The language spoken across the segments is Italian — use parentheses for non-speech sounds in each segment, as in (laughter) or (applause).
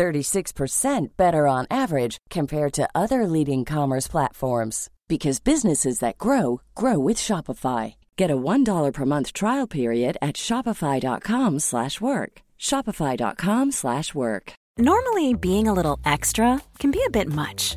36% better on average compared to other leading commerce platforms because businesses that grow grow with Shopify. Get a $1 per month trial period at shopify.com/work. shopify.com/work. Normally being a little extra can be a bit much,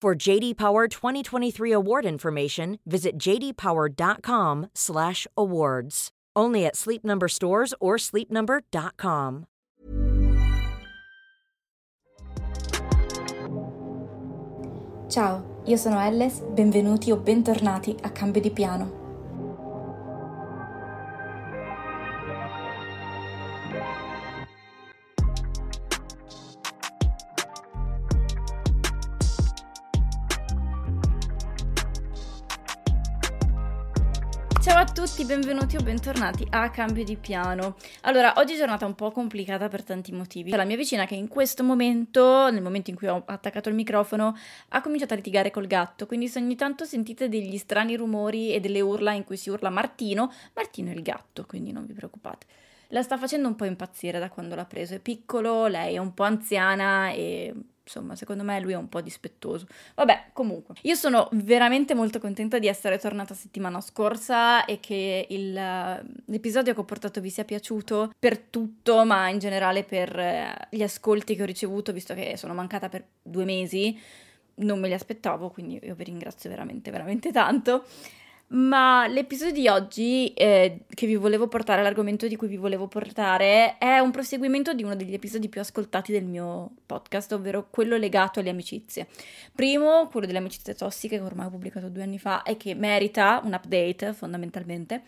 For JD Power 2023 award information, visit jdpower.com/awards. Only at Sleep Number stores or sleepnumber.com. Ciao, io sono Elles, benvenuti o bentornati a Cambio di Piano. Ciao a tutti, benvenuti o bentornati a Cambio di Piano. Allora, oggi è giornata un po' complicata per tanti motivi. C'è la mia vicina che in questo momento, nel momento in cui ho attaccato il microfono, ha cominciato a litigare col gatto, quindi se ogni tanto sentite degli strani rumori e delle urla in cui si urla Martino, Martino è il gatto, quindi non vi preoccupate. La sta facendo un po' impazzire da quando l'ha preso, è piccolo, lei è un po' anziana e insomma, secondo me lui è un po' dispettoso. Vabbè, comunque, io sono veramente molto contenta di essere tornata settimana scorsa e che il, l'episodio che ho portato vi sia piaciuto per tutto, ma in generale per eh, gli ascolti che ho ricevuto, visto che sono mancata per due mesi. Non me li aspettavo, quindi io vi ringrazio veramente, veramente tanto. Ma l'episodio di oggi eh, che vi volevo portare, l'argomento di cui vi volevo portare, è un proseguimento di uno degli episodi più ascoltati del mio podcast, ovvero quello legato alle amicizie. Primo, quello delle amicizie tossiche, che ormai ho pubblicato due anni fa e che merita un update fondamentalmente.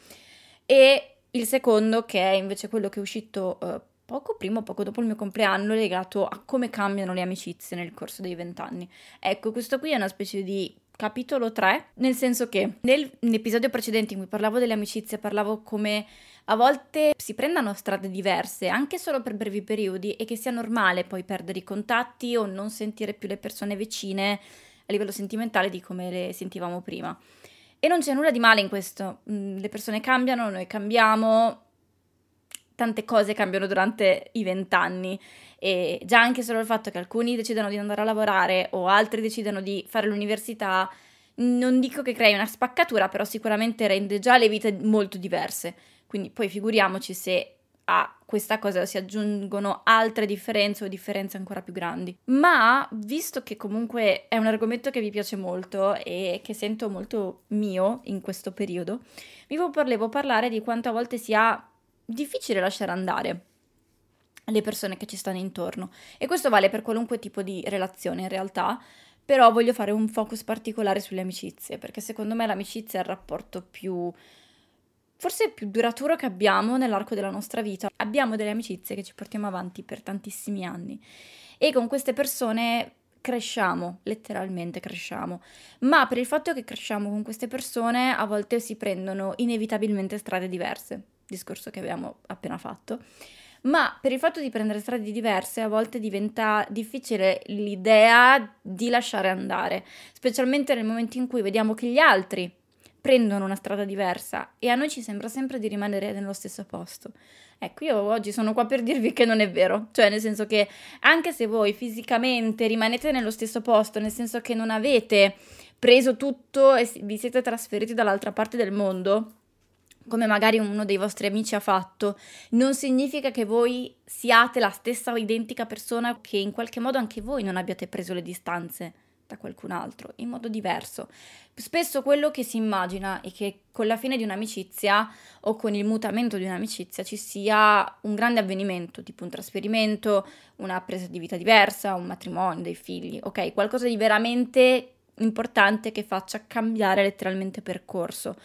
E il secondo, che è invece quello che è uscito eh, poco prima o poco dopo il mio compleanno, legato a come cambiano le amicizie nel corso dei vent'anni. Ecco, questo qui è una specie di capitolo 3, nel senso che nell'episodio precedente in cui parlavo delle amicizie, parlavo come a volte si prendano strade diverse, anche solo per brevi periodi, e che sia normale poi perdere i contatti o non sentire più le persone vicine a livello sentimentale di come le sentivamo prima. E non c'è nulla di male in questo, mm, le persone cambiano, noi cambiamo, tante cose cambiano durante i vent'anni e già anche solo il fatto che alcuni decidano di andare a lavorare o altri decidano di fare l'università, non dico che crei una spaccatura, però sicuramente rende già le vite molto diverse. Quindi poi figuriamoci se a questa cosa si aggiungono altre differenze o differenze ancora più grandi. Ma visto che comunque è un argomento che vi piace molto e che sento molto mio in questo periodo, vi volevo parlare di quanto a volte sia difficile lasciare andare le persone che ci stanno intorno. E questo vale per qualunque tipo di relazione in realtà, però voglio fare un focus particolare sulle amicizie, perché secondo me l'amicizia è il rapporto più forse più duraturo che abbiamo nell'arco della nostra vita. Abbiamo delle amicizie che ci portiamo avanti per tantissimi anni e con queste persone cresciamo, letteralmente cresciamo, ma per il fatto che cresciamo con queste persone a volte si prendono inevitabilmente strade diverse, discorso che abbiamo appena fatto ma per il fatto di prendere strade diverse a volte diventa difficile l'idea di lasciare andare, specialmente nel momento in cui vediamo che gli altri prendono una strada diversa e a noi ci sembra sempre di rimanere nello stesso posto. Ecco, io oggi sono qua per dirvi che non è vero, cioè nel senso che anche se voi fisicamente rimanete nello stesso posto, nel senso che non avete preso tutto e vi siete trasferiti dall'altra parte del mondo, come magari uno dei vostri amici ha fatto, non significa che voi siate la stessa identica persona, che in qualche modo anche voi non abbiate preso le distanze da qualcun altro, in modo diverso. Spesso quello che si immagina è che con la fine di un'amicizia o con il mutamento di un'amicizia ci sia un grande avvenimento, tipo un trasferimento, una presa di vita diversa, un matrimonio, dei figli, ok? Qualcosa di veramente importante che faccia cambiare letteralmente percorso.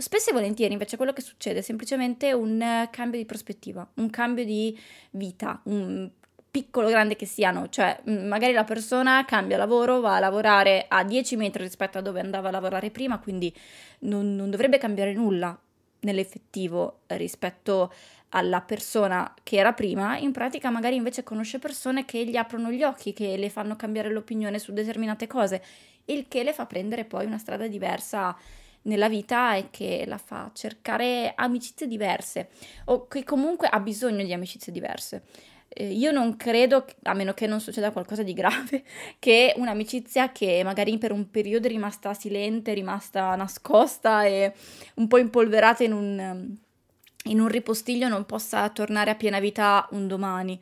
Spesso e volentieri invece quello che succede è semplicemente un cambio di prospettiva, un cambio di vita, un piccolo grande che siano, cioè magari la persona cambia lavoro, va a lavorare a 10 metri rispetto a dove andava a lavorare prima, quindi non, non dovrebbe cambiare nulla nell'effettivo rispetto alla persona che era prima, in pratica magari invece conosce persone che gli aprono gli occhi, che le fanno cambiare l'opinione su determinate cose, il che le fa prendere poi una strada diversa nella vita e che la fa cercare amicizie diverse o che comunque ha bisogno di amicizie diverse. Eh, io non credo, a meno che non succeda qualcosa di grave, (laughs) che un'amicizia che magari per un periodo è rimasta silente, rimasta nascosta e un po' impolverata in un, in un ripostiglio non possa tornare a piena vita un domani.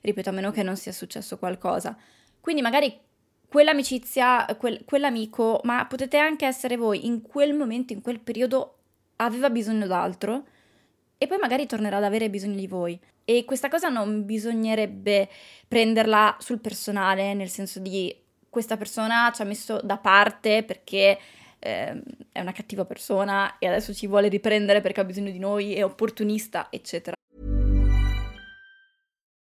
Ripeto, a meno che non sia successo qualcosa. Quindi magari quell'amicizia, quel, quell'amico, ma potete anche essere voi in quel momento, in quel periodo, aveva bisogno d'altro e poi magari tornerà ad avere bisogno di voi. E questa cosa non bisognerebbe prenderla sul personale, nel senso di questa persona ci ha messo da parte perché eh, è una cattiva persona e adesso ci vuole riprendere perché ha bisogno di noi, è opportunista, eccetera.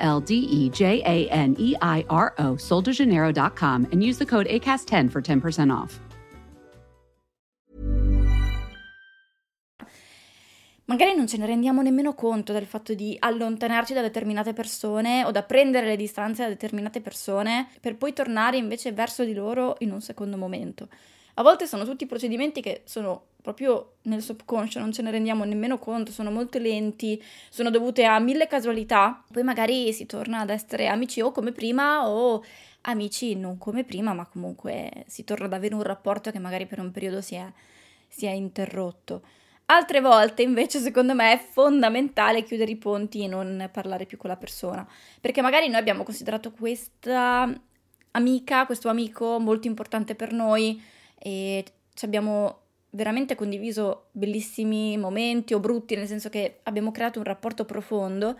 L D E J A N E I R O, soldejaneiro.com, and use the code ACAST10 for 10% off. Magari non ce ne rendiamo nemmeno conto del fatto di allontanarci da determinate persone o da prendere le distanze da determinate persone per poi tornare invece verso di loro in un secondo momento. A volte sono tutti procedimenti che sono proprio nel subconscio, non ce ne rendiamo nemmeno conto, sono molto lenti, sono dovute a mille casualità, poi magari si torna ad essere amici o come prima o amici non come prima, ma comunque si torna ad avere un rapporto che magari per un periodo si è, si è interrotto. Altre volte invece secondo me è fondamentale chiudere i ponti e non parlare più con la persona, perché magari noi abbiamo considerato questa amica, questo amico molto importante per noi e ci abbiamo veramente condiviso bellissimi momenti o brutti, nel senso che abbiamo creato un rapporto profondo.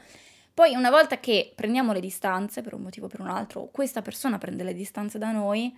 Poi una volta che prendiamo le distanze per un motivo o per un altro, questa persona prende le distanze da noi,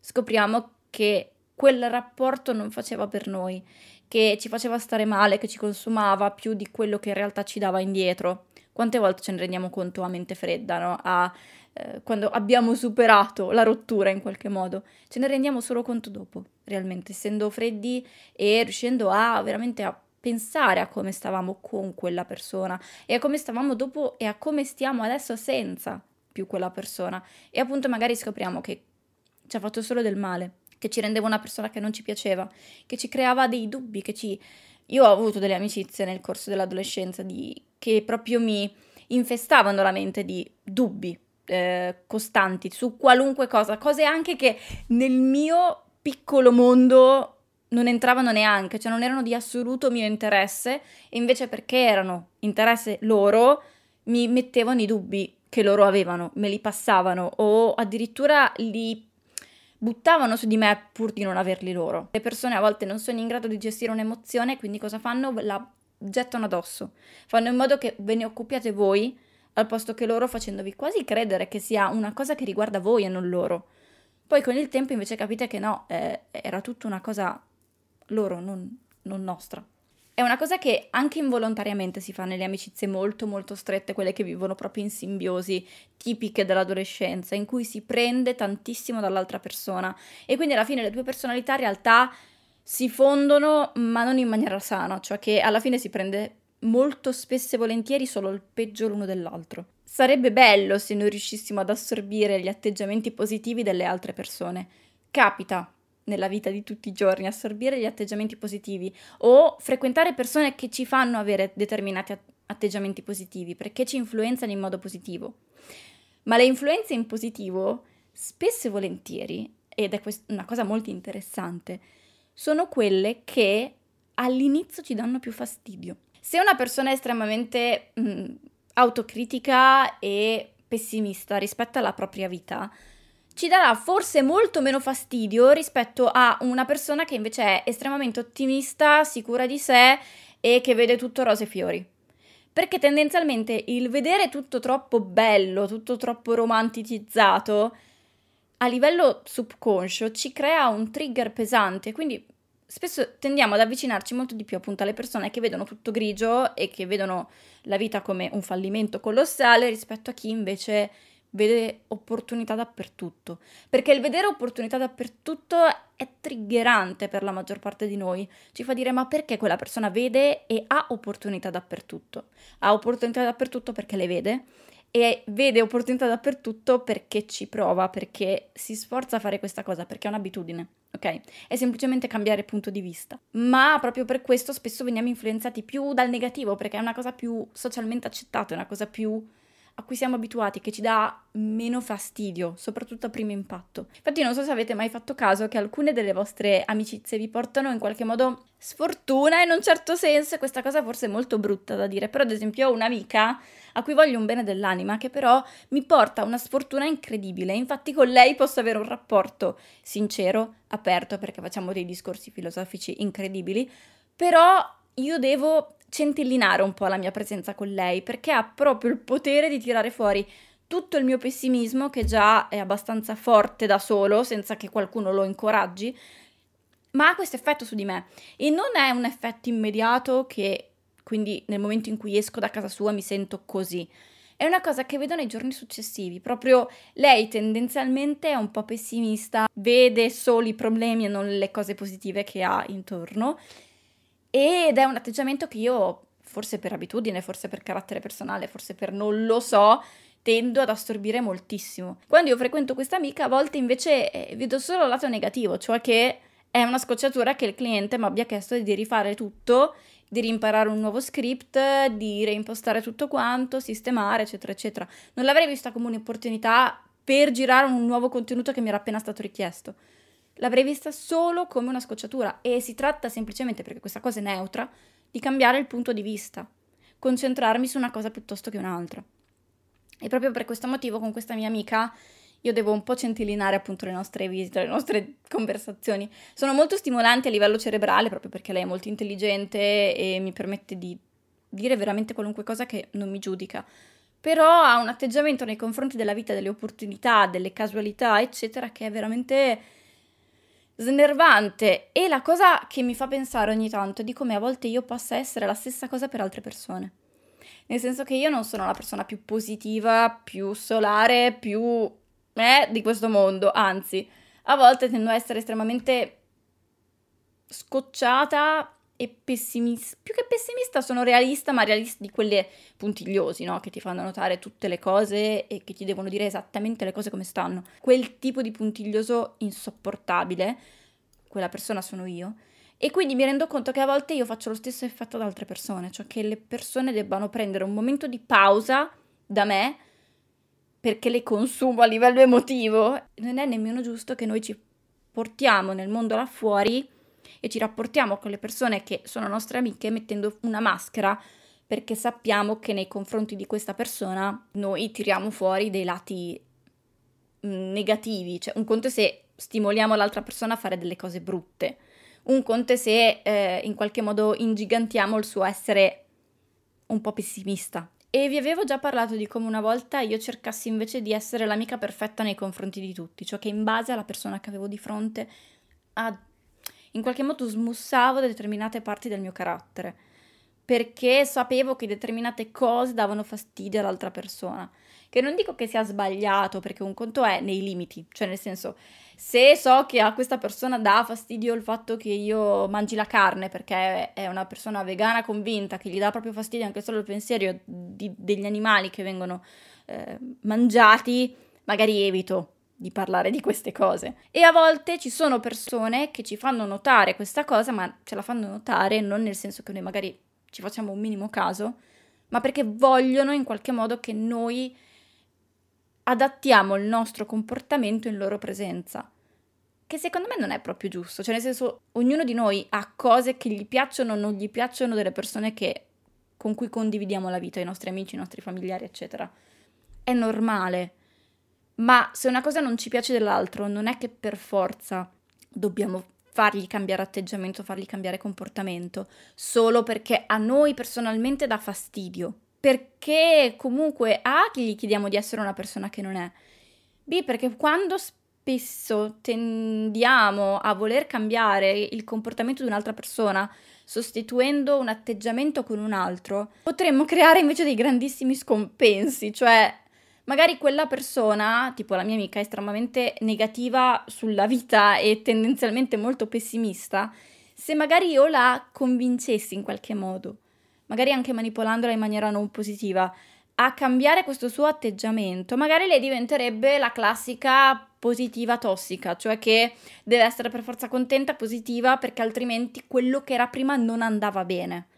scopriamo che quel rapporto non faceva per noi che ci faceva stare male, che ci consumava più di quello che in realtà ci dava indietro. Quante volte ce ne rendiamo conto a mente fredda, no? a, eh, quando abbiamo superato la rottura in qualche modo? Ce ne rendiamo solo conto dopo, realmente, essendo freddi e riuscendo a veramente a pensare a come stavamo con quella persona e a come stavamo dopo e a come stiamo adesso senza più quella persona. E appunto magari scopriamo che ci ha fatto solo del male che ci rendeva una persona che non ci piaceva, che ci creava dei dubbi, che ci... Io ho avuto delle amicizie nel corso dell'adolescenza di... che proprio mi infestavano la mente di dubbi eh, costanti su qualunque cosa, cose anche che nel mio piccolo mondo non entravano neanche, cioè non erano di assoluto mio interesse e invece perché erano interesse loro mi mettevano i dubbi che loro avevano, me li passavano o addirittura li buttavano su di me pur di non averli loro. Le persone a volte non sono in grado di gestire un'emozione, quindi cosa fanno? La gettano addosso. Fanno in modo che ve ne occupiate voi al posto che loro facendovi quasi credere che sia una cosa che riguarda voi e non loro. Poi con il tempo invece capite che no, eh, era tutta una cosa loro, non, non nostra. È una cosa che anche involontariamente si fa nelle amicizie molto molto strette, quelle che vivono proprio in simbiosi tipiche dell'adolescenza, in cui si prende tantissimo dall'altra persona e quindi alla fine le due personalità in realtà si fondono ma non in maniera sana, cioè che alla fine si prende molto spesso e volentieri solo il peggio l'uno dell'altro. Sarebbe bello se noi riuscissimo ad assorbire gli atteggiamenti positivi delle altre persone. Capita, nella vita di tutti i giorni, assorbire gli atteggiamenti positivi o frequentare persone che ci fanno avere determinati atteggiamenti positivi perché ci influenzano in modo positivo. Ma le influenze in positivo, spesso e volentieri, ed è quest- una cosa molto interessante, sono quelle che all'inizio ci danno più fastidio. Se una persona è estremamente mh, mm, autocritica e pessimista rispetto alla propria vita, ci darà forse molto meno fastidio rispetto a una persona che invece è estremamente ottimista, sicura di sé e che vede tutto rose e fiori. Perché tendenzialmente il vedere tutto troppo bello, tutto troppo romanticizzato, a livello subconscio ci crea un trigger pesante, quindi spesso tendiamo ad avvicinarci molto di più appunto alle persone che vedono tutto grigio e che vedono la vita come un fallimento colossale rispetto a chi invece vede opportunità dappertutto, perché il vedere opportunità dappertutto è triggerante per la maggior parte di noi, ci fa dire ma perché quella persona vede e ha opportunità dappertutto? Ha opportunità dappertutto perché le vede e vede opportunità dappertutto perché ci prova, perché si sforza a fare questa cosa, perché è un'abitudine, ok? È semplicemente cambiare punto di vista. Ma proprio per questo spesso veniamo influenzati più dal negativo, perché è una cosa più socialmente accettata, è una cosa più a cui siamo abituati, che ci dà meno fastidio, soprattutto a primo impatto. Infatti non so se avete mai fatto caso che alcune delle vostre amicizie vi portano in qualche modo sfortuna in un certo senso, e questa cosa forse è molto brutta da dire, però ad esempio ho un'amica a cui voglio un bene dell'anima che però mi porta una sfortuna incredibile, infatti con lei posso avere un rapporto sincero, aperto, perché facciamo dei discorsi filosofici incredibili, però io devo centellinare un po' la mia presenza con lei, perché ha proprio il potere di tirare fuori tutto il mio pessimismo, che già è abbastanza forte da solo, senza che qualcuno lo incoraggi, ma ha questo effetto su di me. E non è un effetto immediato che quindi nel momento in cui esco da casa sua mi sento così. È una cosa che vedo nei giorni successivi, proprio lei tendenzialmente è un po' pessimista, vede solo i problemi e non le cose positive che ha intorno ed è un atteggiamento che io, forse per abitudine, forse per carattere personale, forse per non lo so, tendo ad assorbire moltissimo. Quando io frequento questa amica, a volte invece eh, vedo solo il lato negativo, cioè che è una scocciatura che il cliente mi abbia chiesto di rifare tutto, di rimparare un nuovo script, di reimpostare tutto quanto, sistemare, eccetera, eccetera. Non l'avrei vista come un'opportunità per girare un nuovo contenuto che mi era appena stato richiesto l'avrei vista solo come una scocciatura e si tratta semplicemente, perché questa cosa è neutra, di cambiare il punto di vista, concentrarmi su una cosa piuttosto che un'altra. E proprio per questo motivo con questa mia amica io devo un po' centellinare appunto le nostre visite, le nostre conversazioni. Sono molto stimolanti a livello cerebrale proprio perché lei è molto intelligente e mi permette di dire veramente qualunque cosa che non mi giudica. Però ha un atteggiamento nei confronti della vita, delle opportunità, delle casualità, eccetera, che è veramente snervante e la cosa che mi fa pensare ogni tanto è di come a volte io possa essere la stessa cosa per altre persone. Nel senso che io non sono la persona più positiva, più solare, più eh, di questo mondo, anzi, a volte tendo a essere estremamente scocciata e pessimista, più che pessimista sono realista, ma realista di quelle puntigliosi, no? Che ti fanno notare tutte le cose e che ti devono dire esattamente le cose come stanno. Quel tipo di puntiglioso insopportabile, quella persona sono io. E quindi mi rendo conto che a volte io faccio lo stesso effetto ad altre persone, cioè che le persone debbano prendere un momento di pausa da me perché le consumo a livello emotivo. Non è nemmeno giusto che noi ci portiamo nel mondo là fuori e ci rapportiamo con le persone che sono nostre amiche mettendo una maschera perché sappiamo che nei confronti di questa persona noi tiriamo fuori dei lati mm, negativi, cioè un conto è se stimoliamo l'altra persona a fare delle cose brutte, un conto è se eh, in qualche modo ingigantiamo il suo essere un po' pessimista. E vi avevo già parlato di come una volta io cercassi invece di essere l'amica perfetta nei confronti di tutti, cioè che in base alla persona che avevo di fronte a, in qualche modo smussavo determinate parti del mio carattere perché sapevo che determinate cose davano fastidio all'altra persona. Che non dico che sia sbagliato, perché un conto è nei limiti, cioè nel senso, se so che a questa persona dà fastidio il fatto che io mangi la carne, perché è una persona vegana convinta, che gli dà proprio fastidio anche solo il pensiero di, degli animali che vengono eh, mangiati, magari evito di parlare di queste cose. E a volte ci sono persone che ci fanno notare questa cosa, ma ce la fanno notare non nel senso che noi magari ci facciamo un minimo caso, ma perché vogliono in qualche modo che noi adattiamo il nostro comportamento in loro presenza. Che secondo me non è proprio giusto, cioè nel senso ognuno di noi ha cose che gli piacciono o non gli piacciono delle persone che, con cui condividiamo la vita, i nostri amici, i nostri familiari, eccetera. È normale. Ma se una cosa non ci piace dell'altro, non è che per forza dobbiamo fargli cambiare atteggiamento, fargli cambiare comportamento, solo perché a noi personalmente dà fastidio. Perché comunque A, gli chiediamo di essere una persona che non è. B, perché quando spesso tendiamo a voler cambiare il comportamento di un'altra persona, sostituendo un atteggiamento con un altro, potremmo creare invece dei grandissimi scompensi, cioè magari quella persona, tipo la mia amica, è estremamente negativa sulla vita e tendenzialmente molto pessimista, se magari io la convincessi in qualche modo, magari anche manipolandola in maniera non positiva, a cambiare questo suo atteggiamento, magari lei diventerebbe la classica positiva tossica, cioè che deve essere per forza contenta, positiva, perché altrimenti quello che era prima non andava bene.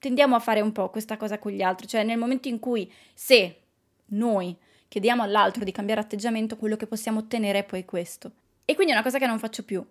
Tendiamo a fare un po' questa cosa con gli altri, cioè nel momento in cui se noi chiediamo all'altro di cambiare atteggiamento, quello che possiamo ottenere è poi questo. E quindi è una cosa che non faccio più,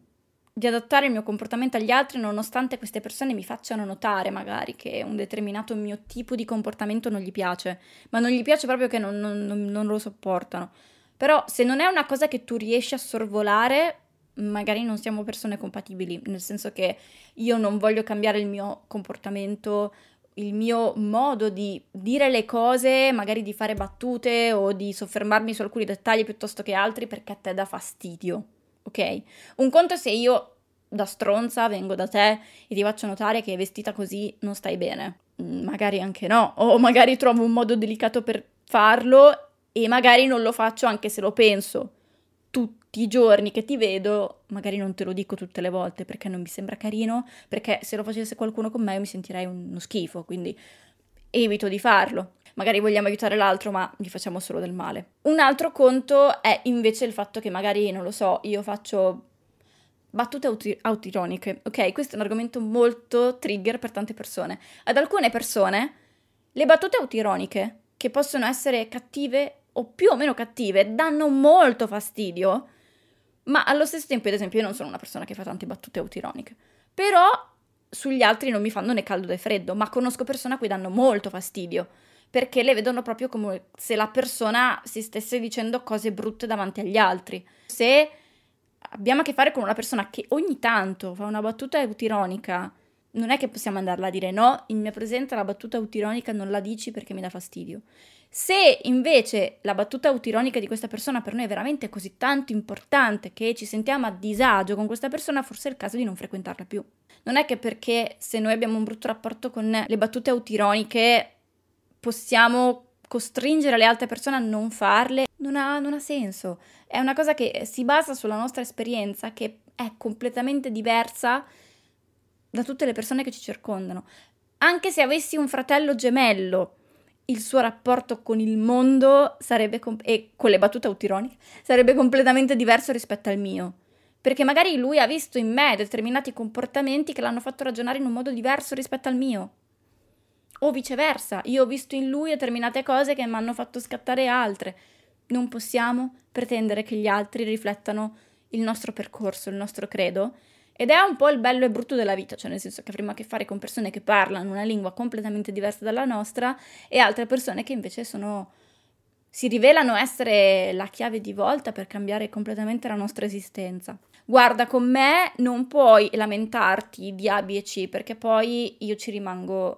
di adattare il mio comportamento agli altri nonostante queste persone mi facciano notare magari che un determinato mio tipo di comportamento non gli piace, ma non gli piace proprio che non, non, non lo sopportano. Però se non è una cosa che tu riesci a sorvolare, magari non siamo persone compatibili, nel senso che io non voglio cambiare il mio comportamento il mio modo di dire le cose, magari di fare battute o di soffermarmi su alcuni dettagli piuttosto che altri perché a te dà fastidio, ok? Un conto è se io da stronza vengo da te e ti faccio notare che vestita così non stai bene. Mm, magari anche no, o magari trovo un modo delicato per farlo e magari non lo faccio anche se lo penso tutti i giorni che ti vedo, magari non te lo dico tutte le volte perché non mi sembra carino, perché se lo facesse qualcuno con me mi sentirei uno schifo, quindi evito di farlo. Magari vogliamo aiutare l'altro, ma gli facciamo solo del male. Un altro conto è invece il fatto che magari, non lo so, io faccio battute auti- autironiche, ok? Questo è un argomento molto trigger per tante persone. Ad alcune persone le battute autironiche, che possono essere cattive o più o meno cattive danno molto fastidio, ma allo stesso tempo, ad esempio, io non sono una persona che fa tante battute autironiche, però sugli altri non mi fanno né caldo né freddo, ma conosco persone a cui danno molto fastidio, perché le vedono proprio come se la persona si stesse dicendo cose brutte davanti agli altri. Se abbiamo a che fare con una persona che ogni tanto fa una battuta autironica, non è che possiamo andarla a dire no, in mia presenza la battuta autironica non la dici perché mi dà fastidio. Se invece la battuta autironica di questa persona per noi è veramente così tanto importante che ci sentiamo a disagio con questa persona, forse è il caso di non frequentarla più. Non è che perché se noi abbiamo un brutto rapporto con le battute autironiche possiamo costringere le altre persone a non farle, non ha, non ha senso. È una cosa che si basa sulla nostra esperienza, che è completamente diversa da tutte le persone che ci circondano. Anche se avessi un fratello gemello il suo rapporto con il mondo sarebbe com- e con le battute autironiche sarebbe completamente diverso rispetto al mio. Perché magari lui ha visto in me determinati comportamenti che l'hanno fatto ragionare in un modo diverso rispetto al mio. O viceversa, io ho visto in lui determinate cose che mi hanno fatto scattare altre. Non possiamo pretendere che gli altri riflettano il nostro percorso, il nostro credo Ed è un po' il bello e brutto della vita, cioè nel senso che avremo a che fare con persone che parlano una lingua completamente diversa dalla nostra e altre persone che invece sono si rivelano essere la chiave di volta per cambiare completamente la nostra esistenza. Guarda, con me non puoi lamentarti di A, B e C perché poi io ci rimango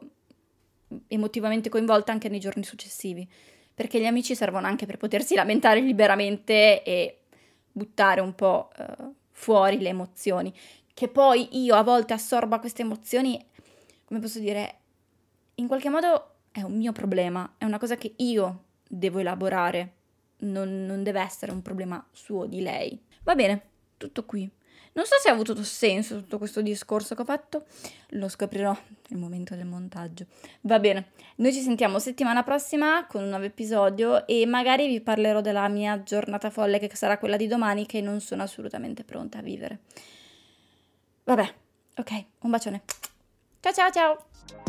emotivamente coinvolta anche nei giorni successivi, perché gli amici servono anche per potersi lamentare liberamente e buttare un po' eh, fuori le emozioni che poi io a volte assorba queste emozioni, come posso dire, in qualche modo è un mio problema, è una cosa che io devo elaborare, non, non deve essere un problema suo di lei. Va bene, tutto qui. Non so se ha avuto senso tutto questo discorso che ho fatto, lo scoprirò nel momento del montaggio. Va bene, noi ci sentiamo settimana prossima con un nuovo episodio e magari vi parlerò della mia giornata folle che sarà quella di domani che non sono assolutamente pronta a vivere. Vabbè, ok, un bacione. Ciao ciao ciao!